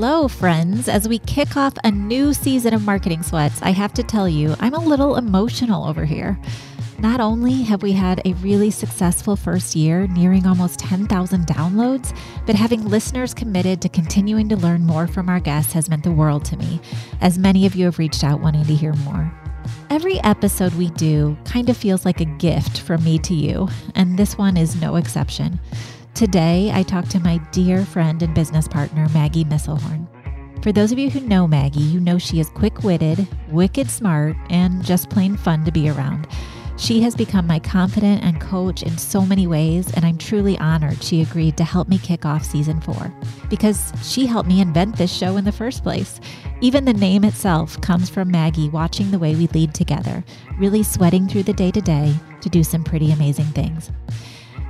Hello, friends. As we kick off a new season of Marketing Sweats, I have to tell you, I'm a little emotional over here. Not only have we had a really successful first year, nearing almost 10,000 downloads, but having listeners committed to continuing to learn more from our guests has meant the world to me, as many of you have reached out wanting to hear more. Every episode we do kind of feels like a gift from me to you, and this one is no exception. Today, I talked to my dear friend and business partner, Maggie Misselhorn. For those of you who know Maggie, you know she is quick witted, wicked smart, and just plain fun to be around. She has become my confidant and coach in so many ways, and I'm truly honored she agreed to help me kick off season four because she helped me invent this show in the first place. Even the name itself comes from Maggie watching the way we lead together, really sweating through the day to day to do some pretty amazing things.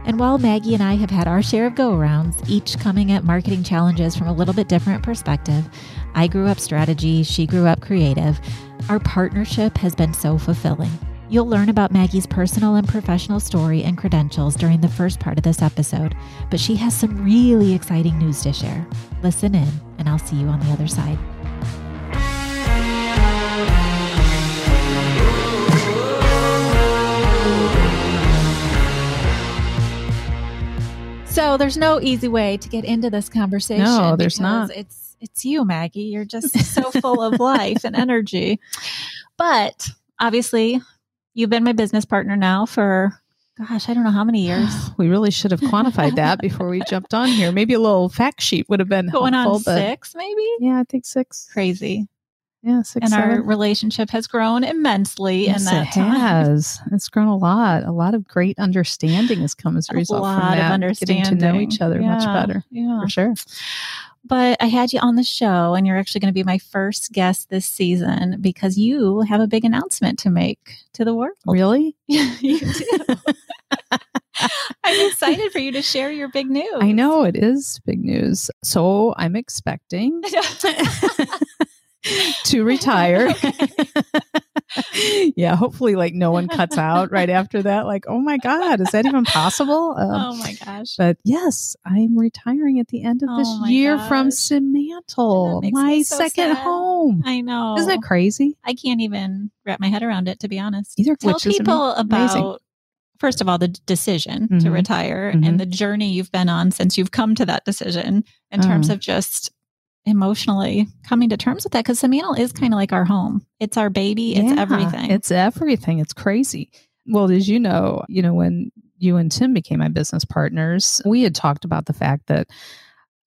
And while Maggie and I have had our share of go arounds, each coming at marketing challenges from a little bit different perspective, I grew up strategy, she grew up creative. Our partnership has been so fulfilling. You'll learn about Maggie's personal and professional story and credentials during the first part of this episode, but she has some really exciting news to share. Listen in, and I'll see you on the other side. So there's no easy way to get into this conversation. No, there's not. It's it's you, Maggie. You're just so full of life and energy. But obviously, you've been my business partner now for gosh, I don't know how many years. we really should have quantified that before we jumped on here. Maybe a little fact sheet would have been Going helpful, on six, maybe. yeah, I think six. Crazy. Yeah, six. and our relationship has grown immensely Yes, in that it time. has. It's grown a lot. A lot of great understanding has come as a A result lot from of understanding. Getting to know each other much better, Yeah. for sure. But I had you on the show, and you're actually going to be my first guest this season because you have a big announcement to make to the world. Really? you do. I'm excited for you to share your big news. I know it is big news. So I'm expecting to retire. yeah, hopefully, like no one cuts out right after that. Like, oh my God, is that even possible? Um, oh my gosh. But yes, I'm retiring at the end of this Oh year from gosh. Simantel, That my so second sad. home. I know. Isn't that crazy? I can't even wrap my head around it, to be honest. Either Tell people amazing. about, first of all, the decision to Mhm. retire Mhm. and the journey you've been on since you've come to that decision in terms Oh. of just emotionally coming to terms with that. Because Simantel is kind of like our home, it's our baby, it's Yeah, everything. It's everything. It's crazy. Well, as you know, you know, when you and Tim became my business partners, we had talked about the fact that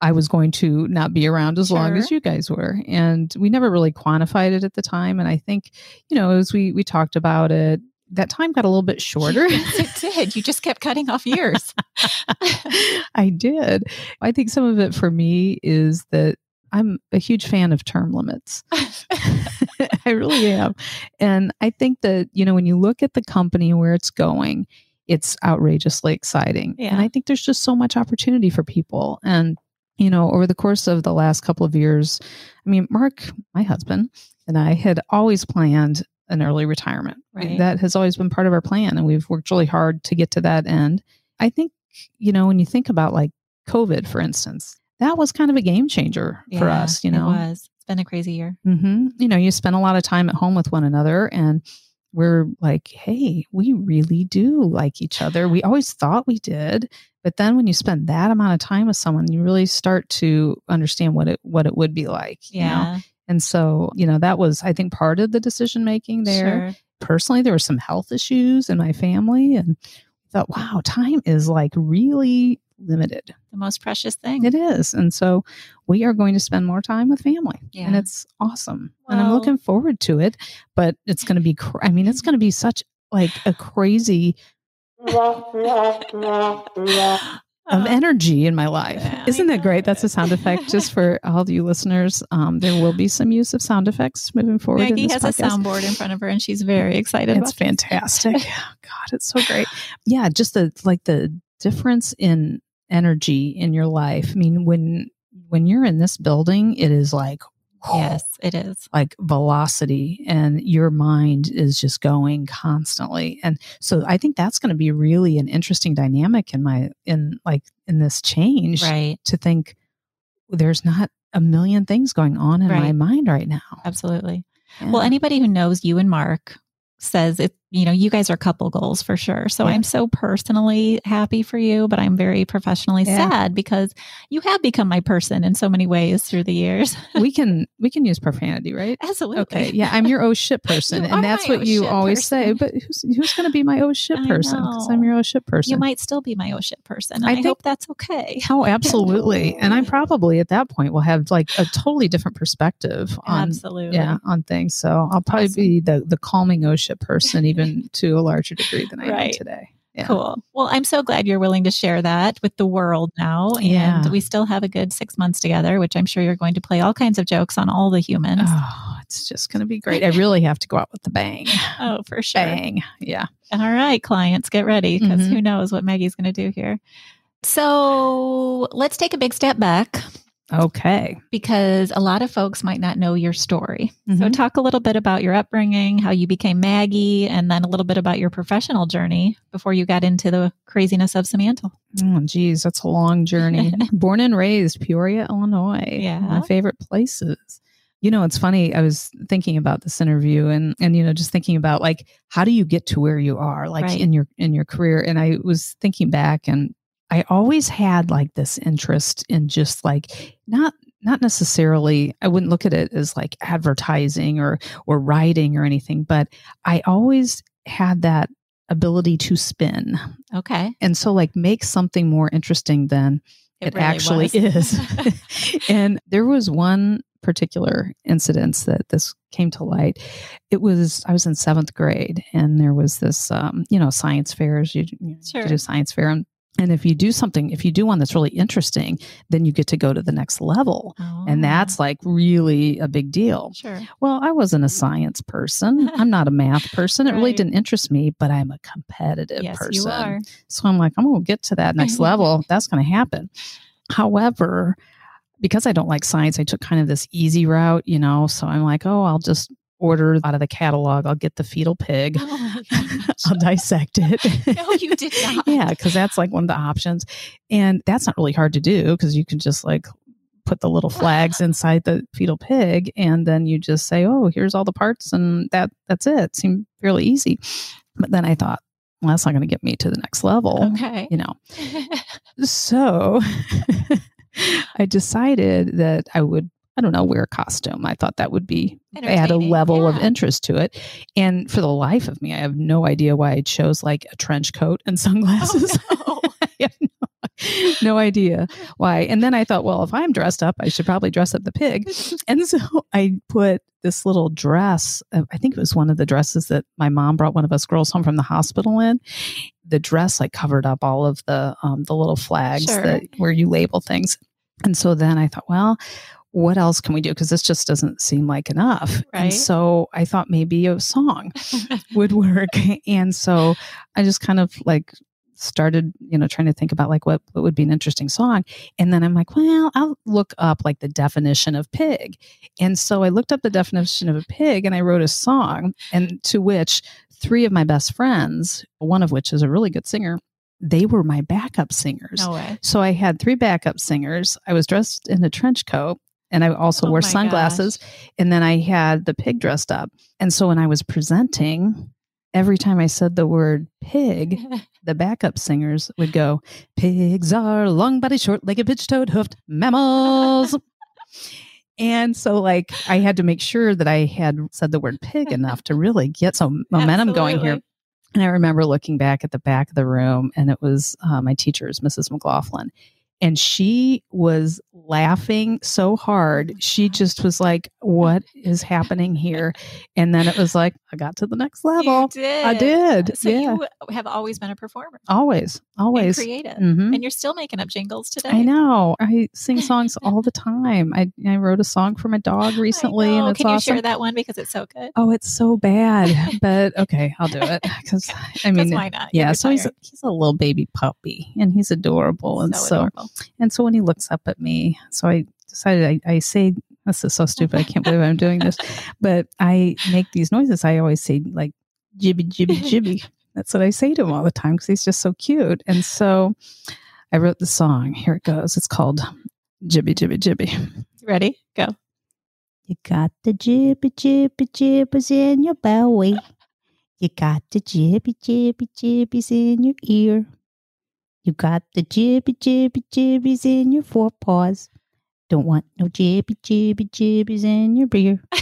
I was going to not be around as long as you guys were. And we never really quantified it at the time. And I think, you know, as we we talked about it, that time got a little bit shorter. yes, it did. You just kept cutting off years. I did. I think some of it for me is that I'm a huge fan of term limits. I really am. And I think that, you know, when you look at the company where it's going, it's outrageously exciting. Yeah. And I think there's just so much opportunity for people. And, you know, over the course of the last couple of years, I mean, Mark, my husband, and I had always planned an early retirement. Right. That has always been part of our plan. And we've worked really hard to get to that end. I think, you know, when you think about like COVID, for instance, that was kind of a game changer for us, you know. It was. It's been a crazy year. hmm You know, you spend a lot of time at home with one another, and we're like, hey, we really do like each other. We always thought we did. But then when you spend that amount of time with someone, you really start to understand what it what it would be like. you know? Yeah. And so, you know, that was, I think, part of the decision making there. Sure. Personally, there were some health issues in my family, and thought, wow, time is like really limited. The most precious thing. It is. And so we are going to spend more time with family. And it's awesome. and I'm looking forward to it. But it's going to be, cr- I mean, it's going to be such like a crazy of Uh, energy in my life. yeah. Isn't that great? That's a sound effect just for all of you listeners. Um, there will be some use of sound effects moving forward. Maggie has a podcast. soundboard in front of her and she's very excited It's this. fantastic. God, it's so great. Yeah, just the like the difference in energy in your life. I mean, when when you're in this building, it is like Yes, it is. like velocity and your mind is just going constantly and so i think that's going to be really an interesting dynamic in my in like in this change Right. to think there's not a million things going on in my mind right now. Absolutely. Well, anybody who knows you and Mark says it, you know, you guys are couple goals for sure. So Yeah. I'm so personally happy for you, but I'm very professionally Yeah. sad because you have become my person in so many ways through the years. we can we can use profanity, right? Absolutely. Okay, yeah, I'm your oh shit person, and that's what oh you shit always say. But who's who's going to be my oh shit person? Because. I'm your oh shit person. You might still be my oh shit person. and I I, think- hope that's okay. Oh, absolutely. And I probably at that point will have like a totally different perspective on Absolutely. yeah on things. So I'll probably Awesome. be the the calming oh shit person, even to a larger degree than I am today. Yeah. Cool. Well, I'm so glad you're willing to share that with the world now. And Yeah. we still have a good six months together, which I'm sure you're going to play all kinds of jokes on all the humans. Oh, it's just going to be great. I really have to go out with the bang. Oh, for sure. Bang. Yeah. All right, clients, get ready because Mhm. who knows what Maggie's going to do here. So let's take a big step back Okay. because a lot of folks might not know your story. So, Mhm. talk a little bit about your upbringing, how you became Maggie, and then a little bit about your professional journey before you got into the craziness of Simantel. Oh, geez, that's a long journey. Born and raised Peoria, Illinois. Yeah. my favorite places. You know, it's funny. I was thinking about this interview, and and you know, just thinking about like how do you get to where you are, like Right. in your in your career. And I was thinking back, and I always had like this interest in just like not not necessarily. I wouldn't look at it as like advertising or or writing or anything, but I always had that ability to spin Okay. and so like make something more interesting than it, really actually was. is. and there was one particular incident that this came to light. It was I was in seventh grade, and there was this, um, you know, science fairs. You, you, Sure. you do science fair, and, and if you do something, if you do one that's really interesting, then you get to go to the next level. Oh, And that's like really a big deal. sure. Well, I wasn't a science person. I'm not a math person. It really didn't interest me, but I'm a competitive Yes, person. you are. So I'm like, I'm going to get to that next level. That's going to happen. However, because I don't like science, I took kind of this easy route, you know. So I'm like, oh, I'll just order out of the catalog. I'll get the fetal pig. Oh. I'll dissect it. No, you did not. yeah, because that's like one of the options. And that's not really hard to do because you can just like put the little flags inside the fetal pig and then you just say, oh, here's all the parts and that that's it. It seemed fairly easy. But then I thought, well, that's not going to get me to the next level. Okay. You know, so I decided that I would, I don't know, wear a costume. I thought that would be add a level of interest to it. And for the life of me, I have no idea why I chose like a trench coat and sunglasses. Oh, no, no idea why. And then I thought, well, if I'm dressed up, I should probably dress up the pig. And so I put this little dress. uh, I think it was one of the dresses that my mom brought one of us girls home from the hospital in. The dress like covered up all of the um, the little flags Sure. that where you label things. And so then I thought, well, what else can we do? Because this just doesn't seem like enough. Right. And so I thought maybe a song would work. And so I just kind of like started, you know, trying to think about like what, what would be an interesting song. And then I'm like, well, I'll look up like the definition of pig. And so I looked up the definition of a pig and I wrote a song and to which three of my best friends, one of which is a really good singer, they were my backup singers. no way. So I had three backup singers. I was dressed in a trench coat and I also Oh wore sunglasses. And then I had the pig dressed up. And so when I was presenting, every time I said the word pig, the backup singers would go, Pigs are long bodied, short legged, pitch toed, hoofed mammals. and so, like, I had to make sure that I had said the word pig enough to really get some momentum going here. And I remember looking back at the back of the room, and it was uh, my teacher's, Mrs. McLaughlin. And she was laughing so hard. She just was like, What is happening here? And then it was like, I got to the next level. You did. I did. So yeah. you have always been a performer. always, always. And creative. Mhm. And you're still making up jingles today. I know. I sing songs all the time. I, I wrote a song for my dog recently, and it's Can you awesome. share that one because it's so good? Oh, it's so bad, but okay, I'll do it because I mean, why not? yeah. You're So he's a, he's a little baby puppy, and he's adorable, and so, so adorable. And so when he looks up at me, so I decided I, I say this is so stupid. I can't believe I'm doing this, but I make these noises. I always say like jibby jibby jibby. That's what I say to him all the time because he's just so cute. And so I wrote the song. Here it goes. It's called Jibby Jibby Jibby. Ready? Go. You got the jibby jibby jibbers in your belly. You got the jibby jibby jibbies in your ear. You got the jibby jibby jibbies in your forepaws. Don't want no jibby jibby jibbies in your beer.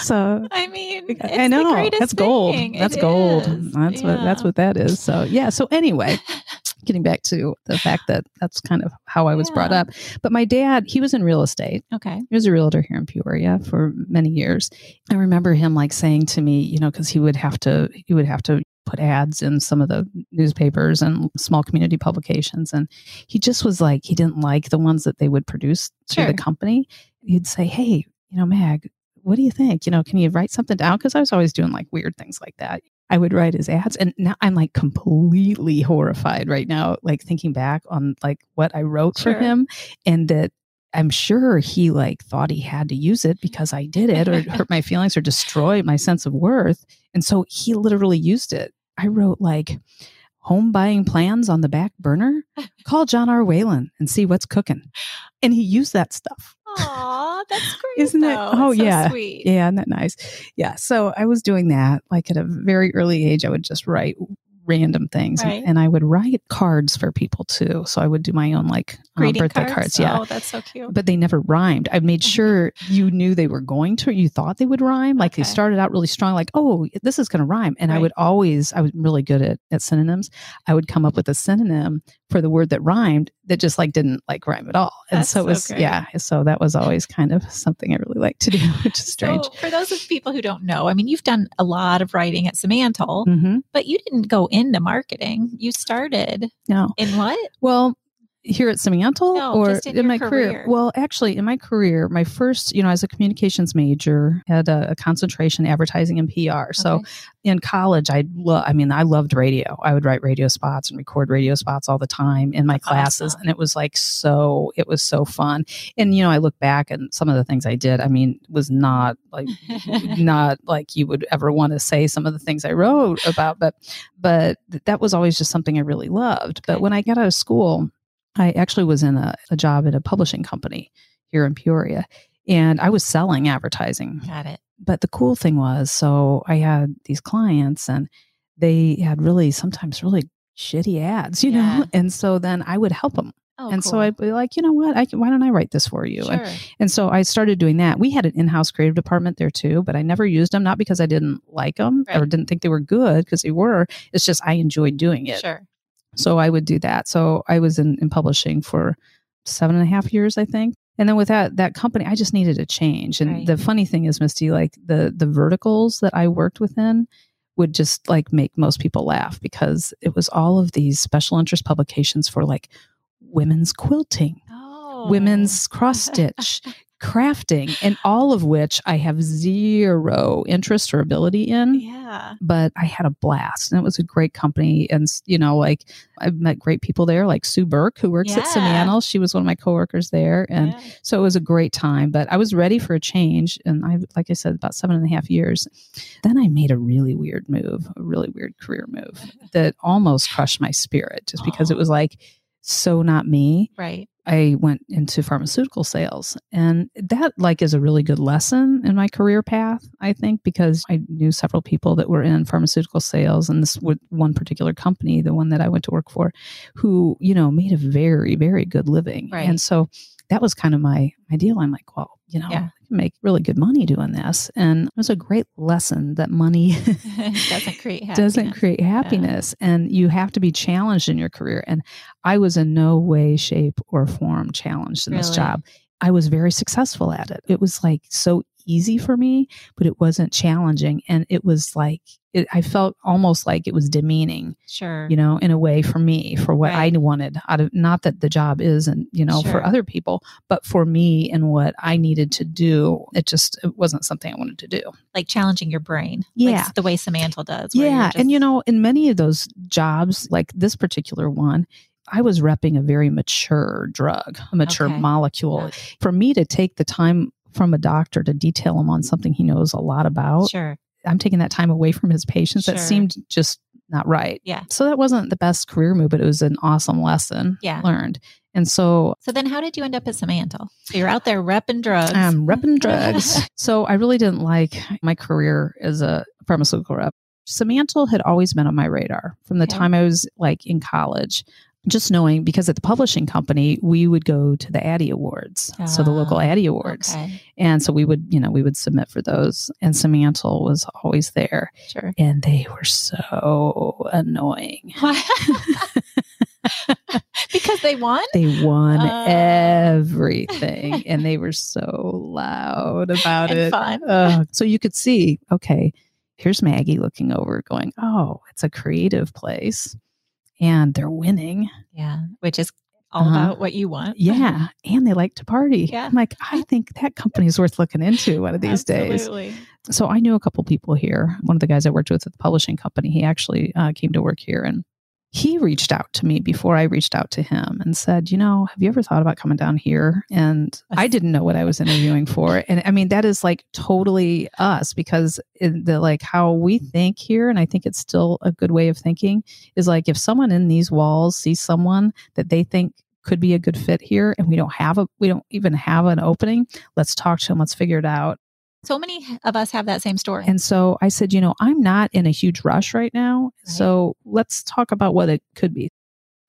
so I mean, I know that's gold. thing. That's It gold. is. That's what that's what that is. So yeah. So anyway, getting back to the fact that that's kind of how I was brought up. But my dad, he was in real estate. Okay. He was a realtor here in Peoria for many years. I remember him like saying to me, you know, because he would have to he would have to put ads in some of the newspapers and small community publications. And he just was like, he didn't like the ones that they would produce through Sure. the company. He'd say, Hey, you know, Mag, what do you think? You know, can you write something down? Because I was always doing like weird things like that. I would write his ads and now I'm like completely horrified right now, like thinking back on like what I wrote Sure. for him and that I'm sure he like thought he had to use it because I did it or hurt my feelings or destroy my sense of worth. And so he literally used it. I wrote like home buying plans on the back burner. Call John R. Whalen and see what's cooking. And he used that stuff. Aw, that's great. Isn't it? Oh, so yeah. sweet. Yeah, isn't that nice? Yeah. So I was doing that like at a very early age. I would just write random things Right. and I would write cards for people too. So I would do my own like um, birthday cards. cards. Yeah Oh, that's so cute. but they never rhymed. I made sure you knew they were going to, you thought they would rhyme. Like they started out really strong, like, oh, this is going to rhyme. And I would always, I was really good at, at synonyms. I would come up with a synonym for the word that rhymed that just like didn't like rhyme at all. And That's so it was, great. yeah. So that was always kind of something I really liked to do, which is strange. So, for those of people who don't know, I mean, you've done a lot of writing at Simantel, hmm but you didn't go into marketing. You started No. in what? Well, here at Simantel No, or in your my career. Well, actually, in my career, my first, you know, as a communications major, had a, a concentration advertising and PR. So in college, I love, I mean, I loved radio. I would write radio spots and record radio spots all the time in my That's classes. awesome. And it was like so, it was so fun. And, you know, I look back and some of the things I did, I mean, was not like, not like you would ever want to say some of the things I wrote about, but, but that was always just something I really loved. But when I got out of school, I actually was in a, a job at a publishing company here in Peoria and I was selling advertising. Got it. but the cool thing was so i had these clients and they had really sometimes really shitty ads you Yeah. know and so then i would help them Oh, and so i'd be like you know what? I can, why don't i write this for you? And, Sure. and so i started doing that. We had an in-house creative department there too but i never used them not because i didn't like them or didn't think they were good because they were. It's just i enjoyed doing it. Sure. So I would do that. So I was in, in publishing for seven and a half years, I think. And then with that that company, I just needed a change. And Right. the funny thing is, Misty, like the the verticals that I worked within would just like make most people laugh because it was all of these special interest publications for like women's quilting, Oh. women's cross stitch, crafting, and all of which I have zero interest or ability in Yeah. but I had a blast and it was a great company. And, you know, like I've met great people there, like Sue Burke, who works at Yeah. She was one of my coworkers there. And yeah. so it was a great time, but I was ready for a change. And I, like I said, about seven and a half years. Then I made a really weird move, a really weird career move that almost crushed my spirit just because it was like, so not me. Right. I went into pharmaceutical sales and that like is a really good lesson in my career path I think because I knew several people that were in pharmaceutical sales and this would one particular company the one that I went to work for who you know made a very very good living Right. and so that was kind of my my deal. I'm like well you know Yeah. I can make really good money doing this. And it was a great lesson that money doesn't create happiness. doesn't create happiness. And you have to be challenged in your career. And i was in no way shape or form challenged in this job. I was very successful at it. It was like so easy for me but it wasn't challenging. And it was like it, i felt almost like it was demeaning Sure. you know in a way for me for what Right. i wanted out of not that the job isn't you know Sure. for other people but for me and what i needed to do it just it wasn't something i wanted to do like challenging your brain. Yeah. Like the way Simantel does. yeah. just- and you know, in many of those jobs, like this particular one, I was repping a very mature drug, a mature Okay. molecule. Yeah. For me to take the time from a doctor to detail him on something he knows a lot about, Sure. I'm taking that time away from his patients. That seemed just not right. Yeah. So that wasn't the best career move, but it was an awesome lesson Yeah. learned. And so So then how did you end up at Simantel? So you're out there repping drugs. I'm repping drugs. so I really didn't like my career as a pharmaceutical rep. Simantel had always been on my radar from the Okay. time I was like in college. Just knowing because at the publishing company, we would go to the Addy Awards. so the local Ah, Addy Awards. Okay. And so we would, you know, we would submit for those. And Simantel was always there. Sure. And they were so annoying. because they won? They won Uh. everything and they were so loud about it. Ugh. so you could see, okay, here's Maggie looking over, going, oh, it's a creative place and they're winning. Yeah. Which is all Uh-huh. about what you want. Yeah. And they like to party. Yeah. I'm like, I think that company is worth looking into one of these days. So I knew a couple people here. One of the guys I worked with at the publishing company, he actually uh, came to work here and he reached out to me before I reached out to him and said, You know, have you ever thought about coming down here? And I didn't know what I was interviewing for. And I mean, that is like totally us because in the like how we think here, and I think it's still a good way of thinking, is like if someone in these walls sees someone that they think could be a good fit here and we don't have a we don't even have an opening let's talk to them let's figure it out So many of us have that same story. and so I said, you know, I'm not in a huge rush right now. Right. So let's talk about what it could be.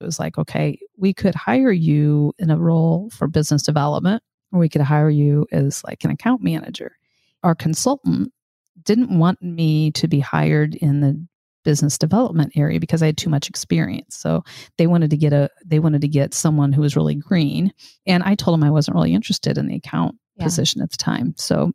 It was like, okay, we could hire you in a role for business development, or we could hire you as like an account manager. Our consultant didn't want me to be hired in the business development area because I had too much experience. So they wanted to get a they wanted to get someone who was really green. And I told them I wasn't really interested in the account Yeah. position at the time. So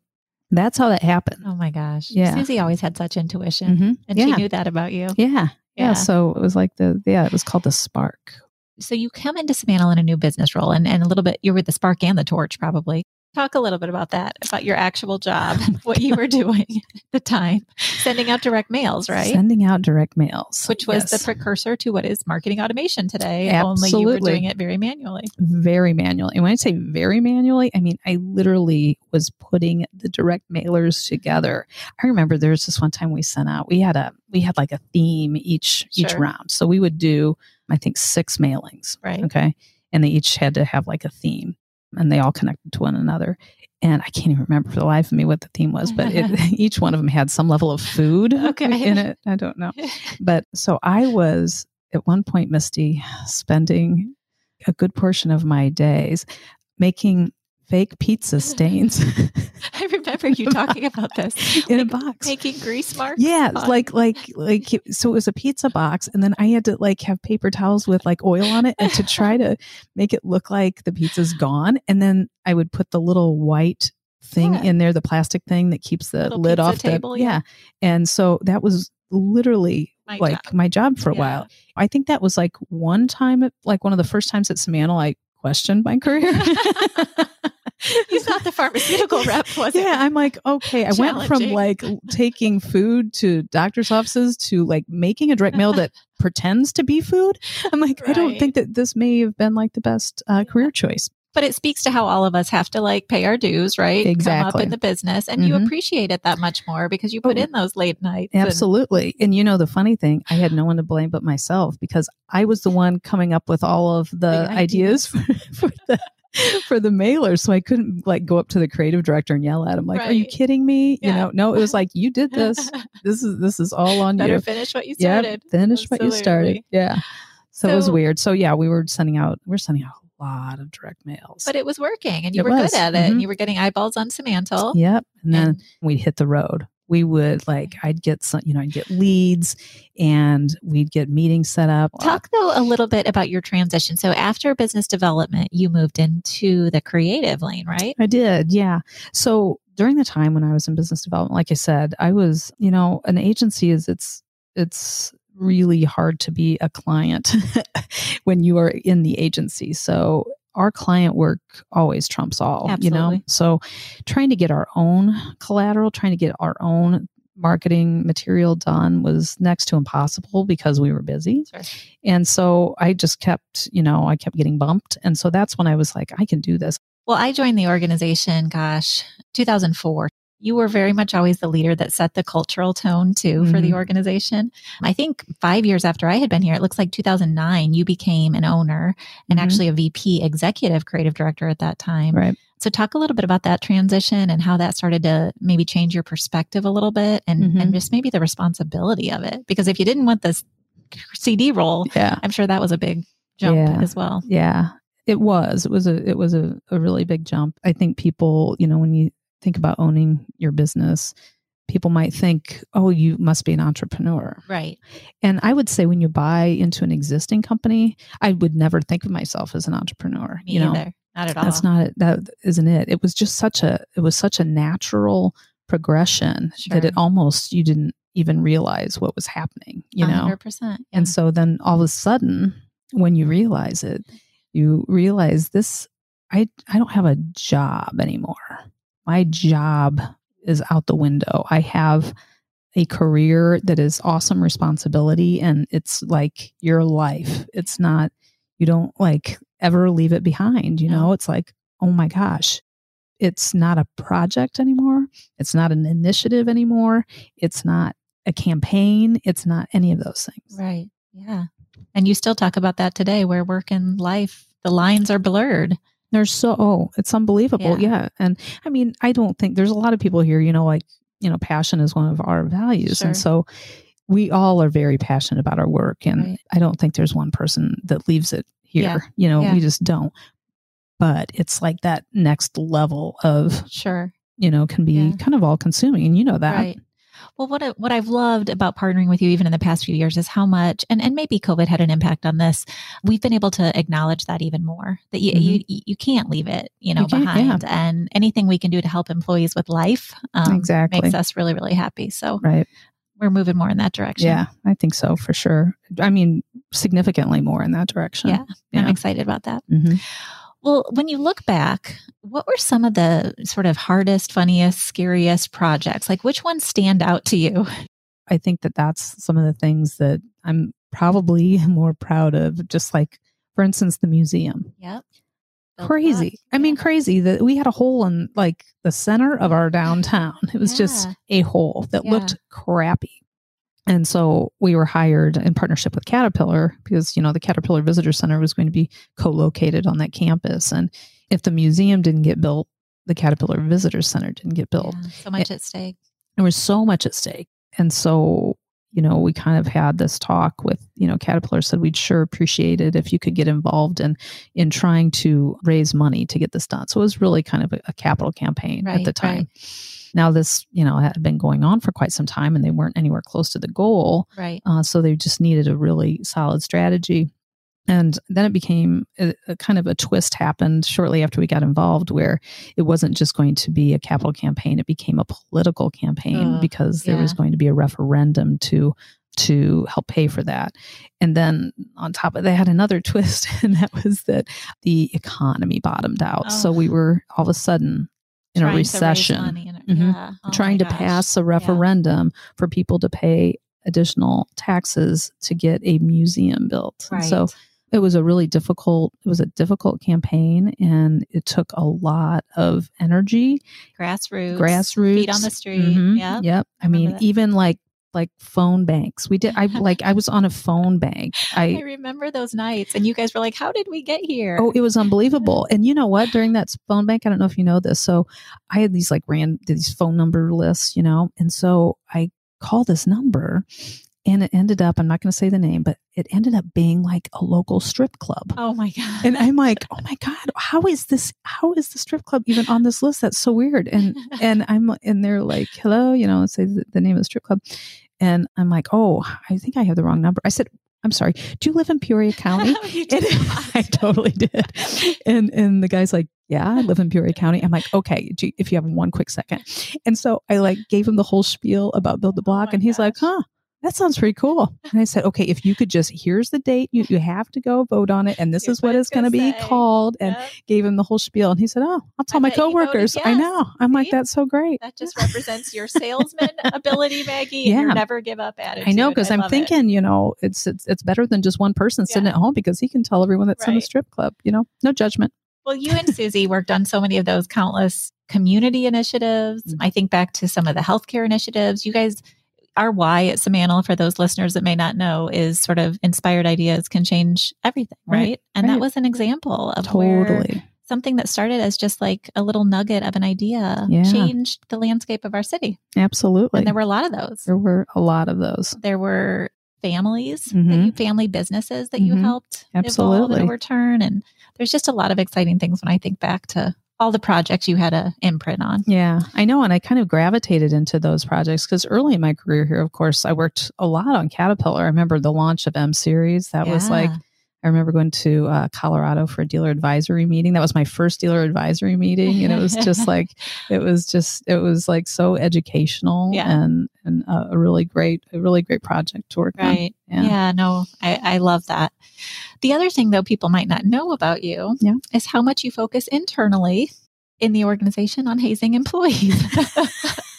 that's how that happened. Oh my gosh. Yeah. Susie always had such intuition. Mhm. And yeah. she knew that about you. yeah. yeah. Yeah. So it was like the, yeah, it was called the spark. So you come into Simantel in a new business role and, and a little bit, you're with the spark and the torch probably. Talk a little bit about that, about your actual job, oh what you were doing at the time, sending out direct mails, right? Sending out direct mails. Which was the precursor to what is marketing automation today. Only you were doing it very manually. very manually. And when I say very manually, I mean, I literally was putting the direct mailers together. I remember there was this one time we sent out, we had a, we had like a theme each, each round. So we would do, I think six mailings. Right. Okay. And they each had to have like a theme and they all connected to one another. And I can't even remember for the life of me what the theme was, but it, each one of them had some level of food Okay. in it. I don't know. But so I was at one point, Misty, spending a good portion of my days making fake pizza stains I remember you talking about this. in a box. Making grease marks. Yeah, on- like like like so it was a pizza box and then I had to like have paper towels with like oil on it and to try to make it look like the pizza's gone and then I would put the little white thing Yeah. in there the plastic thing that keeps the Little lid off table, the yeah. yeah. And so that was literally My like job. my job for a Yeah. while. I think that was like one time like one of the first times at Simantel, I questioned my career. you thought the pharmaceutical rep was it? yeah, I'm like, okay, I went from like taking food to doctor's offices to like making a direct mail that pretends to be food. I'm like, I don't think that this may have been like the best uh, career choice. But it speaks to how all of us have to like pay our dues, right? Come up Exactly. in the business and you Mhm. appreciate it that much more because you put Oh, in those late nights. Absolutely. And you know, the funny thing, I had no one to blame but myself because I was the one coming up with all of the The ideas for, for the for the mailer. So I couldn't like go up to the creative director and yell at him like, "Are you kidding me?" Yeah. You know, no, it was like you did this. This is this is all on Better you. finish what you started. finish what you started. Yeah. So, it was weird. So yeah, we were sending out we're sending out a lot of direct mails. But it was working and you It were was. good at it and Mhm. you were getting eyeballs on Simantel. Yep. And then And- we'd hit the road. We would like mm. I'd get some, you know, I'd get leads and we'd get meetings set up. Talk though a little bit about your transition. So after business development, you moved into the creative lane, right? I did, yeah. So during the time when I was in business development, like I said, I was, you know, an agency is it's it's really hard to be a client when you are in the agency. So our client work always trumps all, you know. So trying to get our own collateral, trying to get our own marketing material done was next to impossible because we were busy. Sure. And so I just kept, you know, I kept getting bumped. And so that's when I was like, I can do this. Well, I joined the organization, gosh, 2004. You were very much always the leader that set the cultural tone too mm-hmm. for the mm-hmm. organization. I think five years after I had been here, it looks like 2009, you became an owner and mm-hmm. actually a VP executive creative director at that time. Right. So talk a little bit about that transition and how that started to maybe change your perspective a little bit and, mm-hmm. and just maybe the responsibility of it. Because if you didn't want this CD role, yeah. I'm sure that was a big jump yeah. as well. Yeah. It was. It was a it was a, a really big jump. I think people, you know, when you think about owning your business, people might think, oh, you must be an entrepreneur. Right. And I would say when you buy into an existing company, I would never think of myself as an entrepreneur. Me you know, either. Not at all. That's not it. That isn't it. It was just such a it was such a natural progression sure. that it almost you didn't even realize what was happening, you 100%, know. 100%. Yeah. And so then all of a sudden when you realize it, you realize this I I don't have a job anymore. My job is out the window. I have a career that is awesome responsibility and it's like your life. It's not you don't like ever leave it behind, you know? It's like, oh my gosh, it's not a project anymore. It's not an initiative anymore. It's not a campaign. It's not any of those things. Right. Yeah. And you still talk about that today where work and life, the lines are blurred. They're so, oh, it's unbelievable. Yeah. yeah. And I mean, I don't think there's a lot of people here, you know, like, you know, passion is one of our values. Sure. And so we all are very passionate about our work. And right. I don't think there's one person that leaves it here. Yeah. You know, yeah. we just don't. But it's like that next level of, sure, you know, can be kind of all consuming. And you know that. Right. Well, what I, what I've loved about partnering with you, even in the past few years, is how much, and, and maybe COVID had an impact on this. We've been able to acknowledge that even more. That you mm-hmm. you, you can't leave it, you know, you behind. Yeah. And anything we can do to help employees with life, um, exactly, makes us really really happy. So, right, we're moving more in that direction. Yeah, I think so for sure. I mean, significantly more in that direction. Yeah, yeah. I'm excited about that. Mm-hmm. Well, when you look back, what were some of the sort of hardest, funniest, scariest projects? Like which ones stand out to you? I think that that's some of the things that I'm probably more proud of. Just like, for instance, the museum. Yep. Crazy. I mean, crazy that we had a hole in like the center of our downtown. It was yeah. just a hole that yeah. looked crappy. And so we were hired in partnership with Caterpillar because, you know, the Caterpillar Visitor Center was going to be co located on that campus. And if the museum didn't get built, the Caterpillar Visitor Center didn't get built. Yeah, so much it, at stake. There was so much at stake. And so, you know, we kind of had this talk with, you know, Caterpillar said we'd sure appreciate it if you could get involved in in trying to raise money to get this done. So it was really kind of a, a capital campaign right, at the time. Right. Now, this, you know, had been going on for quite some time and they weren't anywhere close to the goal. Right. Uh, so they just needed a really solid strategy. And then it became a, a, kind of a twist happened shortly after we got involved where it wasn't just going to be a capital campaign, it became a political campaign uh, because there yeah. was going to be a referendum to to help pay for that. And then on top of that, they had another twist, and that was that the economy bottomed out. Oh. So we were all of a sudden in a recession, mm-hmm. yeah. oh trying to pass a referendum yeah. for people to pay additional taxes to get a museum built. Right. So it was a really difficult it was a difficult campaign and it took a lot of energy grassroots grassroots feet on the street mm-hmm. yeah yep i, I mean that. even like like phone banks. We did. I like. I was on a phone bank. I, I, remember those nights, and you guys were like, "How did we get here?" Oh, it was unbelievable. And you know what? During that phone bank, I don't know if you know this. So I had these like ran these phone number lists, you know, and so I call this number, and it ended up. I'm not going to say the name, but it ended up being like a local strip club. Oh my god! And I'm like, oh my god, how is this? How is the strip club even on this list? That's so weird. And and I'm and they're like, hello, you know, and say the, the name of the strip club, and I'm like, oh, I think I have the wrong number. I said, I'm sorry, do you live in Peoria County? I totally did. And and the guy's like, yeah, I live in Peoria County. I'm like, okay, if you have one quick second. And so I like gave him the whole spiel about Build the oh Block, oh and he's gosh. like, huh, that sounds pretty cool. And I said, okay, if you could just, here's the date, you, you have to go vote on it. And this is what it's going to be called. And yep. gave him the whole spiel. And he said, oh, I'll tell I my coworkers. Yes. I know. I'm See? like, that's so great. That just represents your salesman ability, Maggie. yeah. your never give up attitude. I know. Cause I am thinking, it. you know, it's, it's, it's better than just one person sitting at home because he can tell everyone that's right. in the strip club, you know, no judgment. Well, you and Susie worked on so many of those countless community initiatives. Mhm. I think back to some of the healthcare initiatives. You guys, our why at Simantel, for those listeners that may not know, is sort of inspired ideas can change everything, right? Right, And that was an example of where Totally. something that started as just like a little nugget of an idea Yeah. changed the landscape of our city. Absolutely. And there were a lot of those. there were a lot of those. There were families that Mhm. you, family businesses that you Mhm. helped evolve Absolutely. and overturn. And there's just a lot of exciting things when I think back to all the projects you had a imprint on. Yeah, I know. And I kind of gravitated into those projects because early in my career here, of course, I worked a lot on Caterpillar. I remember the launch of M Series. That was like, Yeah. I remember going to uh, Colorado for a dealer advisory meeting. That was my first dealer advisory meeting. And it was just like, it was just, it was like so educational Yeah. and, and uh, a really great, a really great project to work on. Right. Yeah. no, I, I love that. The other thing, though, people might not know about you Yeah. is how much you focus internally in the organization on hazing employees.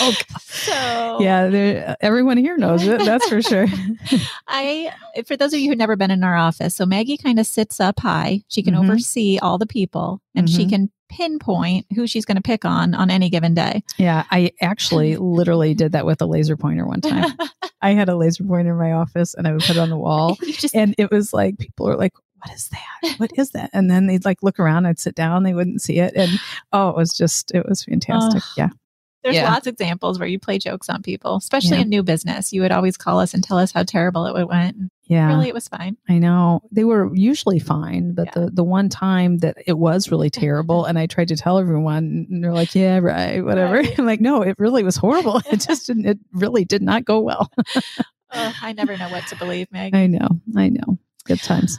Oh, so Yeah, everyone here knows it. That's for sure. I, for those of you who've never been in our office, so Maggie kind of sits up high. She can Mhm. oversee all the people and she Mhm. can pinpoint who she's going to pick on on any given day. Yeah, I actually literally did that with a laser pointer one time. I had a laser pointer in my office and I would put it on the wall. Just And it was like, people are like, what is that? What is that? And then they'd like look around, I'd sit down, they wouldn't see it. And oh, it was just, it was fantastic. Yeah. There's Yeah. lots of examples where you play jokes on people, especially Yeah. in new business. You would always call us and tell us how terrible it went. Yeah. Really, it was fine. I know. They were usually fine, but Yeah. the, the one time that it was really terrible and I tried to tell everyone and they're like, yeah, right, whatever. Right. I'm like, no, it really was horrible. It just didn't, it really did not go well. Ugh, I never know what to believe, Meg. I know. I know. Good times.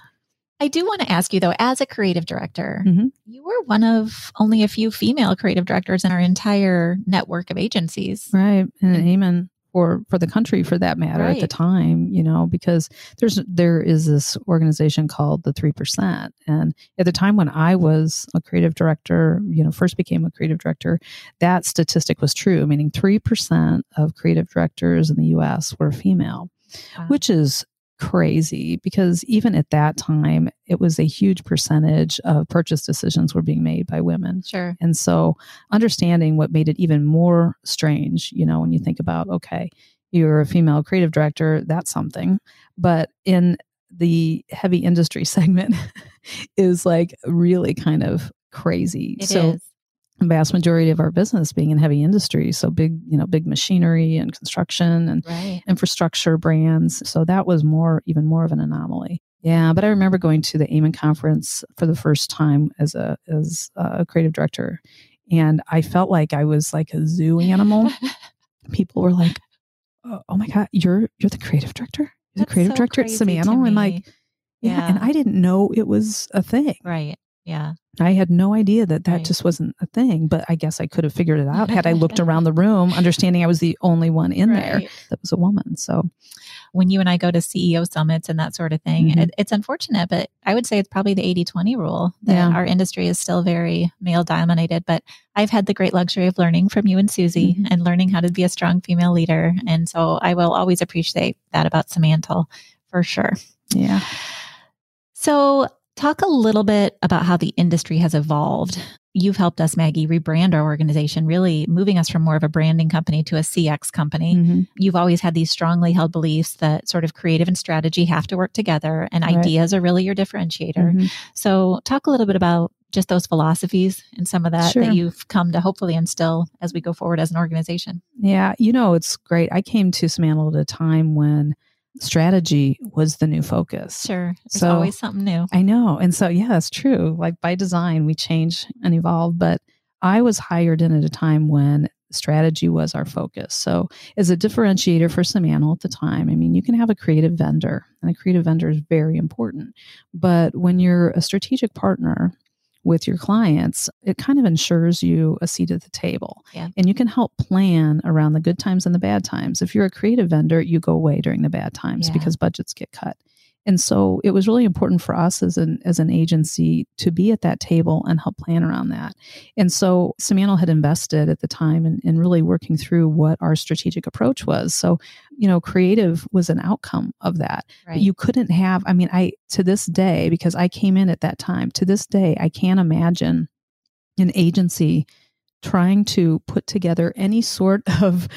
I do want to ask you though, as a creative director, Mhm. you were one of only a few female creative directors in our entire network of agencies. right and amen for for the country for that matter at the time you know because there's there is this organization called the 3% and at the time when i was a creative director you know first became a creative director that statistic was true meaning 3% of creative directors in the us were female Wow. which is crazy because even at that time it was a huge percentage of purchase decisions were being made by women Sure. and so understanding what made it even more strange, you know, when you think about, okay, you're a female creative director, that's something. But in the heavy industry segment is like really kind of crazy. It is. so the vast majority of our business being in heavy industry, so big, you know, big machinery and construction and Right. infrastructure brands. So that was more, even more of an anomaly. Yeah, but I remember going to the AMIN conference for the first time as a as a creative director, and I felt like I was like a zoo animal. People were like, "Oh, oh my god, you're you're the creative director, you're the creative so director at Simantel," and like, me. yeah, and I didn't know it was a thing. right. Yeah. I had no idea that that Right. just wasn't a thing, but I guess I could have figured it out had I looked around the room, understanding I was the only one in there that was a woman. So When you and I go to CEO summits and that sort of thing, Mhm. it, it's unfortunate, but I would say it's probably the 80 20 rule that Yeah. our industry is still very male dominated. But I've had the great luxury of learning from you and Susie Mhm. and learning how to be a strong female leader. And so I will always appreciate that about Simantel for sure. yeah. So, talk a little bit about how the industry has evolved. You've helped us, Maggie, rebrand our organization, really moving us from more of a branding company to a CX company. Mhm. You've always had these strongly held beliefs that sort of creative and strategy have to work together, and Right. ideas are really your differentiator. Mhm. So, talk a little bit about just those philosophies and some of that Sure. that you've come to hopefully instill as we go forward as an organization. Yeah, you know, it's great. I came to Simantel at a time when strategy was the new focus. Sure. There's So- always something new. I know. And so, yeah, that's true. Like by design, we change and evolve. But I was hired in at a time when strategy was our focus. So, as a differentiator for Simantel at the time, I mean, you can have a creative vendor, and a creative vendor is very important. But when you're a strategic partner, with your clients, it kind of ensures you a seat at the table. Yeah. And you can help plan around the good times and the bad times. If you're a creative vendor, you go away during the bad times Yeah. because budgets get cut. And so it was really important for us as an as an agency to be at that table and help plan around that. And so Simantel had invested at the time in, in really working through what our strategic approach was. So, you know, creative was an outcome of that. Right. But you couldn't have, I mean, I to this day, because I came in at that time, to this day, I can't imagine an agency trying to put together any sort of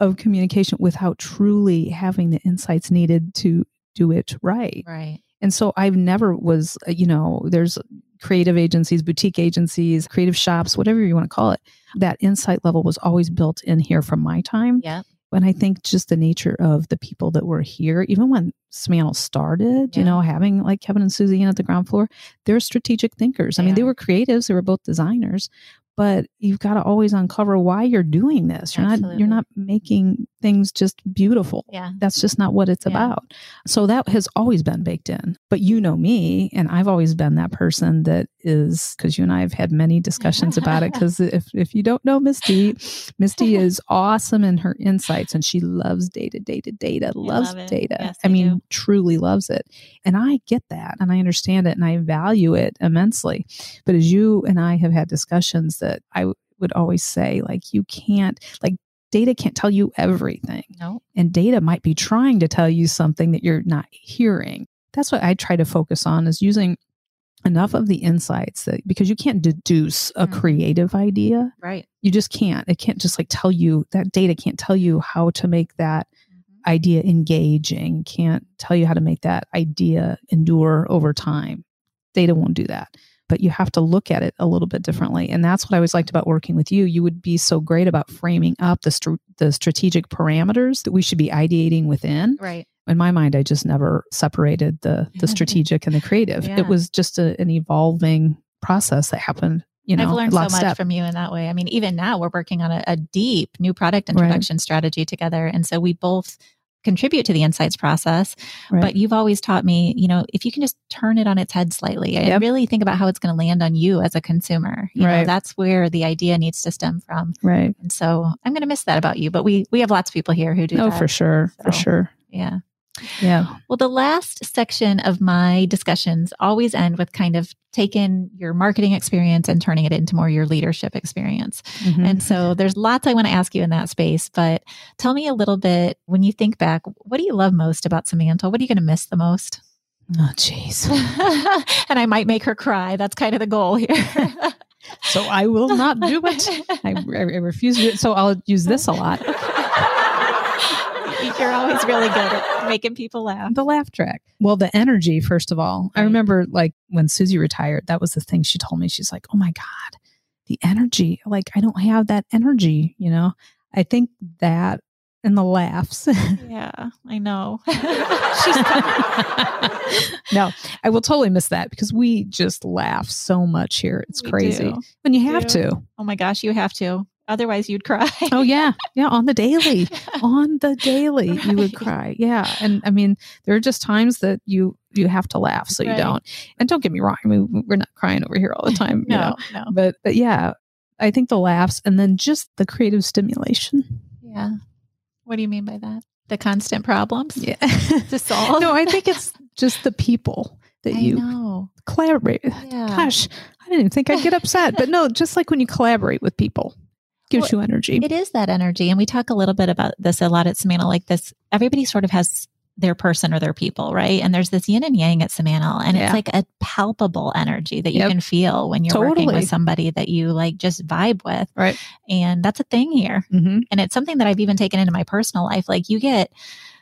of communication without truly having the insights needed to do it right. right. And so I've never was, uh, you know, there's creative agencies, boutique agencies, creative shops, whatever you want to call it. That insight level was always built in here from my time. Yeah. And I think just the nature of the people that were here, even when Simantel started, Yeah. you know, having like Kevin and Susie in at the ground floor, they're strategic thinkers. I mean, they were creatives, they were both designers, but you've got to always uncover why you're doing this. You're not you're not making things just beautiful. Yeah. That's just not what it's Yeah. about. So that has always been baked in. But you know me, and I've always been that person that is because you and I have had many discussions about it. Because if if you don't know Misty, Misty is awesome in her insights, and she loves data, data, data, loves love data. Yes, I I mean, truly loves it, and I get that, and I understand it, and I value it immensely. But as you and I have had discussions that I, would always say, like you can't like. Data can't tell you everything No. and data might be trying to tell you something that you're not hearing. That's what I try to focus on is using enough of the insights that because you can't deduce a Mhm. creative idea. Right. You just can't. It can't just like tell you that data can't tell you how to make that Mm-hmm. idea engaging, can't tell you how to make that idea endure over time. Data won't do that. But you have to look at it a little bit differently. And that's what I always liked about working with you. You would be so great about framing up the, str- the strategic parameters that we should be ideating within. Right. In my mind, I just never separated the, the strategic and the creative. Yeah. It was just a, an evolving process that happened, you know, I've learned so much lockstep. from you in that way. I mean, even now we're working on a, a deep new product introduction strategy together. And so we both contribute to the insights process. Right. But you've always taught me, you know, if you can just turn it on its head slightly and really think about how it's going to land on you as a consumer, you know, Right. that's where the idea needs to stem from. right. And so I'm going to miss that about you, but we we have lots of people here who do Oh, that. for sure. For sure. Yeah. Yeah. Well, the last section of my discussions always end with kind of taking your marketing experience and turning it into more your leadership experience. Mhm. And so there's lots I want to ask you in that space, but tell me a little bit when you think back, what do you love most about Simantel? What are you going to miss the most? oh, jeez. and I might make her cry. That's kind of the goal here. So I will not do it. I, I refuse to do it. So I'll use this a lot. You're always really good at making people laugh. The laugh track. Well, the energy, first of all. I remember like when Susie retired, that was the thing she told me. She's like, oh my God, the energy. Like, I don't have that energy, you know? I think that and the laughs. Yeah, I know. no, I will totally miss that because we just laugh so much here. It's We crazy. do. When you have do. to. Oh my gosh, you have to. Otherwise, you'd cry. Oh, yeah. Yeah. On the daily. on the daily you would cry yeah and i mean there are just times that you you have to laugh so you don't and don't get me wrong i mean we're not crying over here all the time you know no, no. but but yeah i think the laughs and then just the creative stimulation Yeah. What do you mean by that? The constant problems yeah to solve? no i think it's just the people that I you know. collaborate Yeah. gosh i didn't think i'd get upset but no just like when you collaborate with people gives you energy It is that energy. And we talk a little bit about this a lot at Simantel, like this, everybody sort of has their person or their people, right? And there's this yin and yang at Simantel. And Yeah. it's like a palpable energy that you Yep. can feel when you're working with somebody that you like just vibe with. Right. And that's a thing here. hmm And it's something that I've even taken into my personal life. Like you get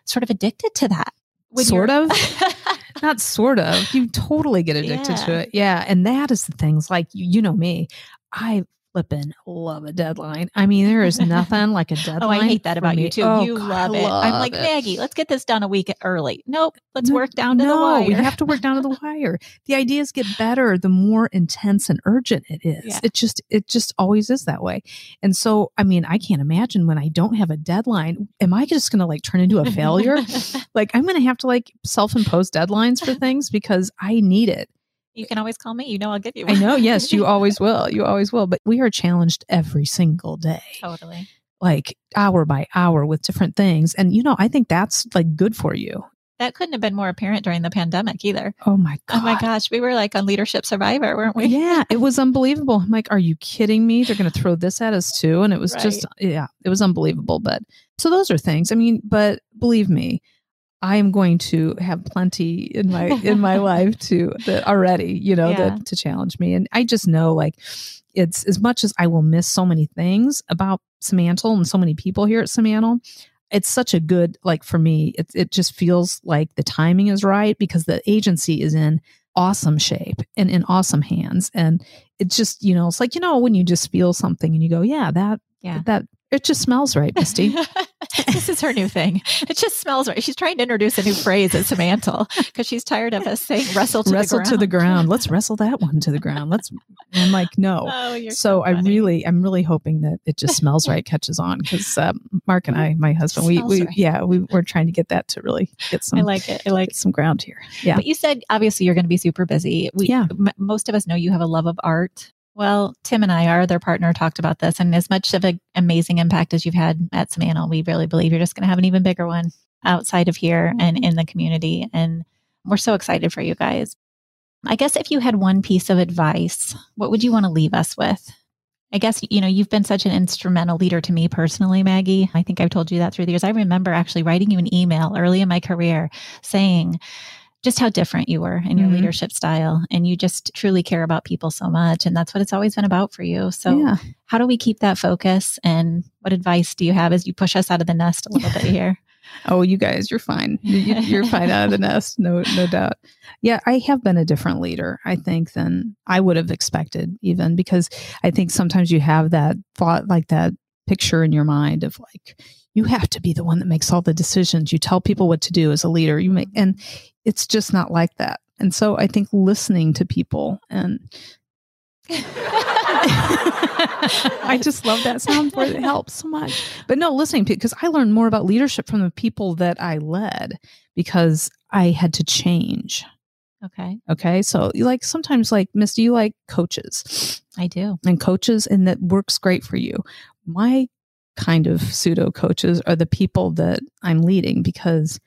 sort of addicted to that. Sort you're- not sort of you totally get addicted to it yeah and that is the things like you, you know me i flippin' love a deadline i mean there is nothing like a deadline Oh, I hate that about me. you too. Oh, you God, love it. I'm like, it. Maggie, let's get this done a week early. Nope. Let's No, work down to no, the wire. we have to work down to the wire. The ideas get better the more intense and urgent it is. Yeah. It just it just always is that way. And so, I mean, I can't imagine when I don't have a deadline, am I just going to like turn into a failure? like I'm going to have to like self-impose deadlines for things because I need it. You can always call me. You know I'll give you I know, yes, you always will. You always will, but we are challenged every single day. totally. Like hour by hour with different things. And you know, I think that's like good for you. that couldn't have been more apparent during the pandemic either. Oh my god. Oh my gosh, we were like on Leadership Survivor, weren't we? yeah, it was unbelievable. I'm like, are you kidding me? They're going to throw this at us too, and it was Right. just yeah, it was unbelievable. But so those are things. I mean, but believe me, I am going to have plenty in my in my life to that already, you know, Yeah. that to challenge me. And I just know like it's as much as I will miss so many things about Simantel and so many people here at Simantel. It's such a good like for me. It it just feels like the timing is right because the agency is in awesome shape and in awesome hands, and it's just you know it's like you know when you just feel something and you go yeah that Yeah. that it just smells right, Misty. this is her new thing. It just smells right. She's trying to introduce a new phrase at Simantel because she's tired of us saying wrestle to wrestle the ground. to the ground. Let's wrestle that one to the ground. Let's. I'm like no. Oh, you're so I really, I'm really hoping that it just smells right, catches on because um, Mark and I, my husband, we, we right. yeah, we we're trying to get that to really get some I like it. I like some ground here. Yeah, But you said obviously you're going to be super busy. We, Yeah. m- most of us know you have a love of art. Well, Tim and I, our other partner, talked about this, and as much of an amazing impact as you've had at Simantel, we really believe you're just going to have an even bigger one outside of here and mm-hmm. in the community. And we're so excited for you guys. I guess if you had one piece of advice, what would you want to leave us with? I guess, you know, you've been such an instrumental leader to me personally, Maggie. I think I've told you that through the years. I remember actually writing you an email early in my career saying, just how different you were in your Mhm. leadership style and you just truly care about people so much and that's what it's always been about for you so yeah. how do we keep that focus and what advice do you have as you push us out of the nest a little bit here Oh, you guys, you're fine. You- you- You're fine out of the nest, no, no doubt. Yeah, I have been a different leader, I think, than I would have expected, even because I think sometimes you have that thought, like that picture in your mind of like, you have to be the one that makes all the decisions. You tell people what to do as a leader. You make, and it's just not like that. And so I think listening to people and I just love that sound for it. It helps so much. But no, listening because I learned more about leadership from the people that I led because I had to change. Okay Okay. So you like sometimes like Misty, you like coaches i do and coaches and that works great for you. My kind of pseudo coaches are the people that I'm leading because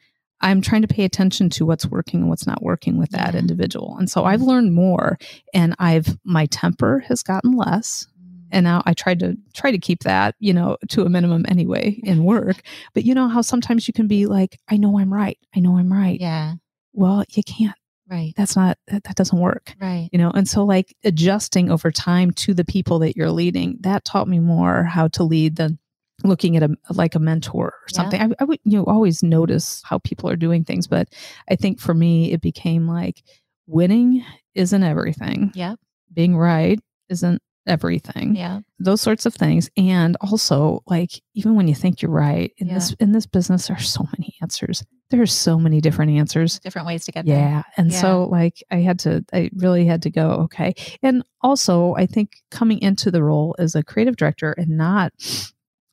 I'm trying to pay attention to what's working and what's not working with that Yeah. individual. And so I've learned more and I've my temper has gotten less mm. and now I try to try to keep that, you know, to a minimum anyway in work. But you know how sometimes you can be like, I know I'm right. I know I'm right. yeah Well, you can't. Right That's not that, that doesn't work. right You know, and so like adjusting over time to the people that you're leading, that taught me more how to lead than looking at a like a mentor or Yeah. something. I, I would you know always notice how people are doing things, but I think for me it became like winning isn't everything. Yep. Being right isn't everything yeah those sorts of things and also like even when you think you're right in Yeah. this in this business there's so many answers there's so many different answers. Different ways to get there. Yeah and so like i had to i really had to go okay. And also i think coming into the role as a creative director and not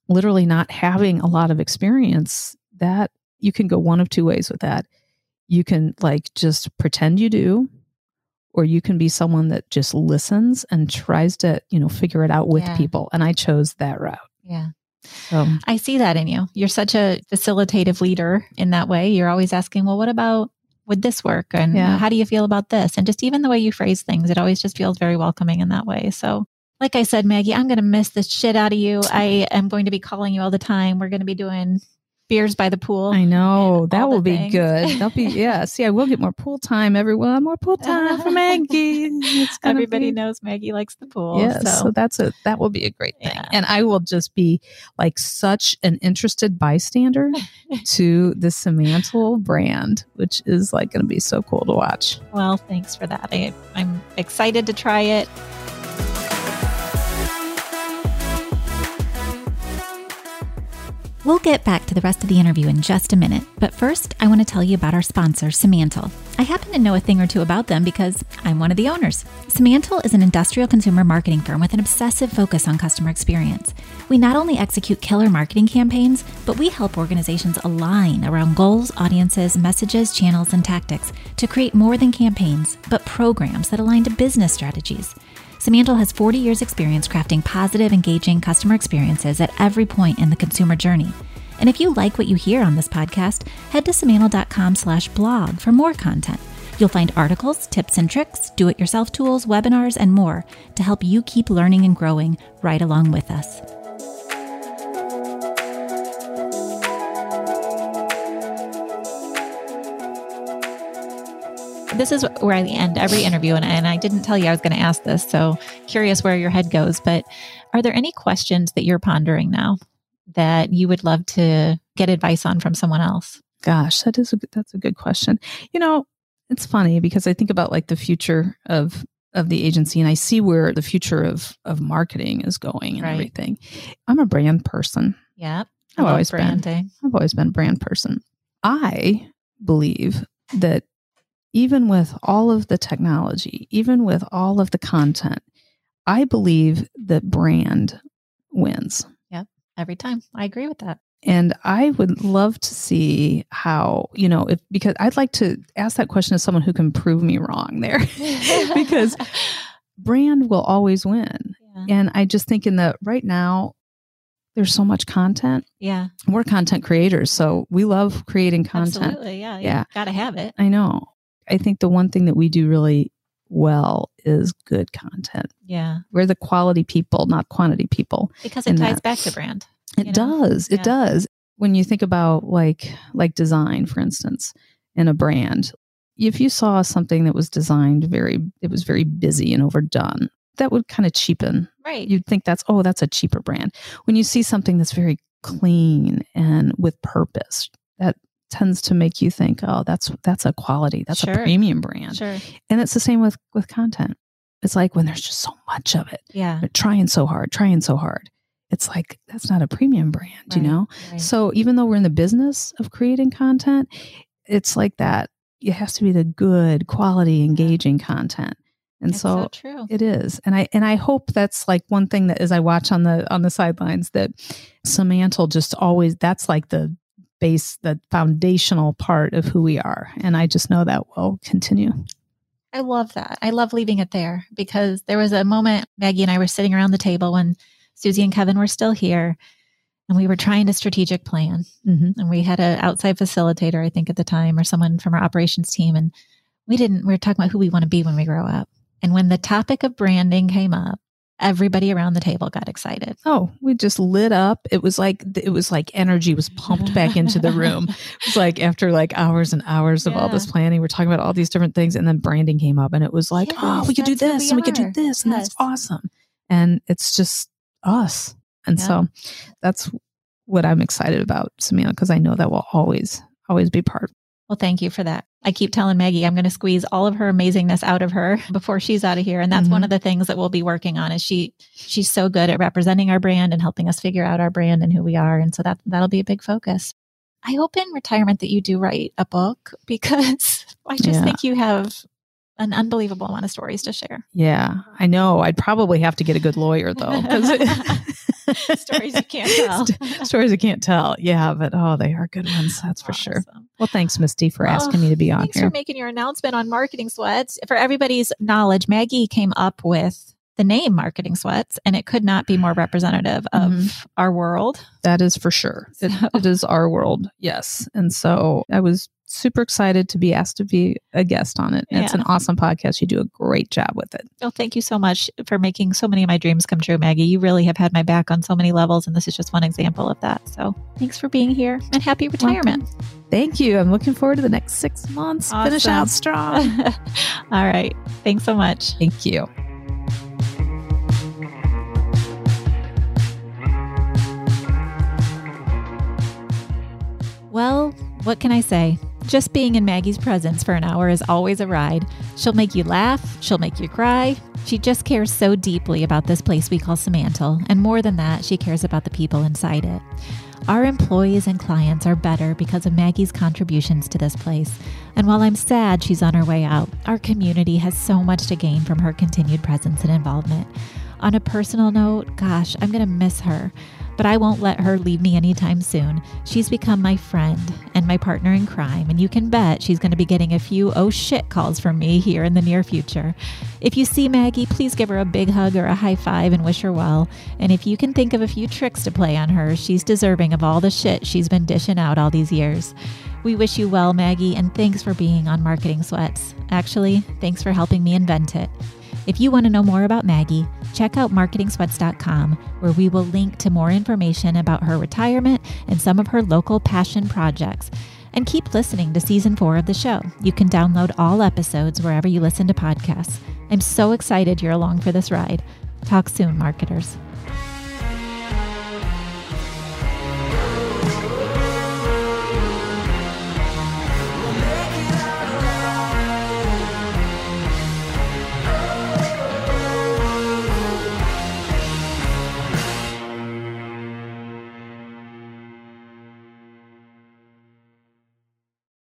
literally not having a lot of experience that you can go one of two ways with that. You can like just pretend you do or you can be someone that just listens and tries to you know figure it out with Yeah. people and i chose that route. Yeah so I see that in you. You're such a facilitative leader in that way. You're always asking, well, what about would this work? And Yeah. how do you feel about this? And just even the way you phrase things, it always just feels very welcoming in that way. So, like I said, Maggie, I'm going to miss the shit out of you. I am going to be calling you all the time. We're going to be doing beers by the pool. I know that will be things. good. That'll be yeah. See, I will get more pool time, everyone. More pool time for Maggie. Everybody be- knows Maggie likes the pool. Yes, so. so, that's a that will be a great thing, Yeah. and I will just be like such an interested bystander to the Simantel brand, which is like going to be so cool to watch. well, thanks for that. I, I'm excited to try it. We'll get back to the rest of the interview in just a minute, but first, I want to tell you about our sponsor, Simantel. I happen to know a thing or two about them because I'm one of the owners. Simantel is an industrial consumer marketing firm with an obsessive focus on customer experience. We not only execute killer marketing campaigns, but we help organizations align around goals, audiences, messages, channels, and tactics to create more than campaigns, but programs that align to business strategies. Simantel has 40 years' experience crafting positive, engaging customer experiences at every point in the consumer journey. And if you like what you hear on this podcast, head to Simantel.com slash blog for more content. You'll find articles, tips and tricks, do it yourself tools, webinars, and more to help you keep learning and growing right along with us. This is where I end every interview, and, and I didn't tell you I was going to ask this, so curious where your head goes. But are there any questions that you're pondering now that you would love to get advice on from someone else? Gosh, that is a that's a good question. You know, it's funny because I think about like the future of of the agency and I see where the future of of marketing is going and Right. everything. I'm a brand person. Yeah. I've always been. I've always been a brand person. I believe that even with all of the technology, even with all of the content, I believe that brand wins. Yeah, every time. I agree with that. And I would love to see how, you know, if because I'd like to ask that question to someone who can prove me wrong there. because brand will always win. yeah. And I just think in the right now, there's so much content. yeah, We're content creators, so we love creating content. absolutely. Yeah, Yeah. Got to have it. I know. I think the one thing that we do really well is good content. Yeah, We're the quality people, not quantity people. because it ties that. back to brand. It know? does. It does. When you think about like like design, for instance, in a brand, if you saw something that was designed very, it was very busy and overdone, that would kind of cheapen. Right. You'd think that's oh, that's a cheaper brand. When you see something that's very clean and with purpose, tends to make you think, oh, that's that's a quality, that's Sure. a premium brand. sure. And it's the same with with content. It's like when there's just so much of it, Yeah. trying so hard, trying so hard. It's like that's not a premium brand, you know. right. So even though we're in the business of creating content, it's like that. It has to be the good quality, engaging content. And so so true. it is. And I and I hope that's like one thing that as I watch on the on the sidelines that Simantel just always that's like the base, the foundational part of who we are. And I just know that will continue. I love that. I love leaving it there because there was a moment Maggie and I were sitting around the table when Susie and Kevin were still here and we were trying to strategic plan. Mm-hmm. And we had an outside facilitator, I think, at the time, or someone from our operations team. And we didn't, we were talking about who we want to be when we grow up. And when the topic of branding came up, everybody around the table got excited. Oh, we just lit up. It was like it was like energy was pumped back into the room. It was like after like hours and hours of all this planning, we're talking about all these different things, and then branding came up, and it was like, oh, we could do this, we and we could do this, and Yes. that's awesome. And it's just us, and Yeah. so that's what I'm excited about, Simantel, because I know that will always always be part. Well, thank you for that. I keep telling Maggie I'm going to squeeze all of her amazingness out of her before she's out of here, and that's one Mhm. of the things that we'll be working on. Is she she's so good at representing our brand and helping us figure out our brand and who we are, and so that that'll be a big focus. I hope in retirement that you do write a book because I just Yeah. think you have an unbelievable amount of stories to share. Yeah, I know. I'd probably have to get a good lawyer though, Stories you can't tell. St- stories you can't tell. Yeah, but oh, they are good ones. That's for sure. Well, thanks, Misty, for asking me to be on Thanks here. for making your announcement on marketing sweats. For everybody's knowledge, Maggie came up with the name marketing sweats, and it could not be more representative of Mhm. our world. that is for sure. It, it is our world. Yes. And so I was super excited to be asked to be a guest on it. And It's an awesome podcast. You do a great job with it. Well, thank you so much for making so many of my dreams come true, Maggie. You really have had my back on so many levels, and this is just one example of that. So thanks for being here and happy retirement. Thank you. I'm looking forward to the next six months. Finish out strong. All right. Thanks so much. Thank you. Well, what can I say? Just being in Maggie's presence for an hour is always a ride. She'll make you laugh, she'll make you cry. She just cares so deeply about this place we call Simantel, and more than that, she cares about the people inside it. Our employees and clients are better because of Maggie's contributions to this place. And while I'm sad she's on her way out, our community has so much to gain from her continued presence and involvement. On a personal note, gosh, I'm going to miss her. But I won't let her leave me anytime soon. She's become my friend and my partner in crime, and you can bet she's going to be getting a few oh shit calls from me here in the near future. If you see Maggie, please give her a big hug or a high five and wish her well. And if you can think of a few tricks to play on her, she's deserving of all the shit she's been dishing out all these years. We wish you well, Maggie, and thanks for being on Marketing Sweats. Actually, thanks for helping me invent it. If you want to know more about Maggie, check out marketingsweats.com, where we will link to more information about her retirement and some of her local passion projects. And keep listening to season four of the show. You can download all episodes wherever you listen to podcasts. I'm so excited you're along for this ride. Talk soon, marketers.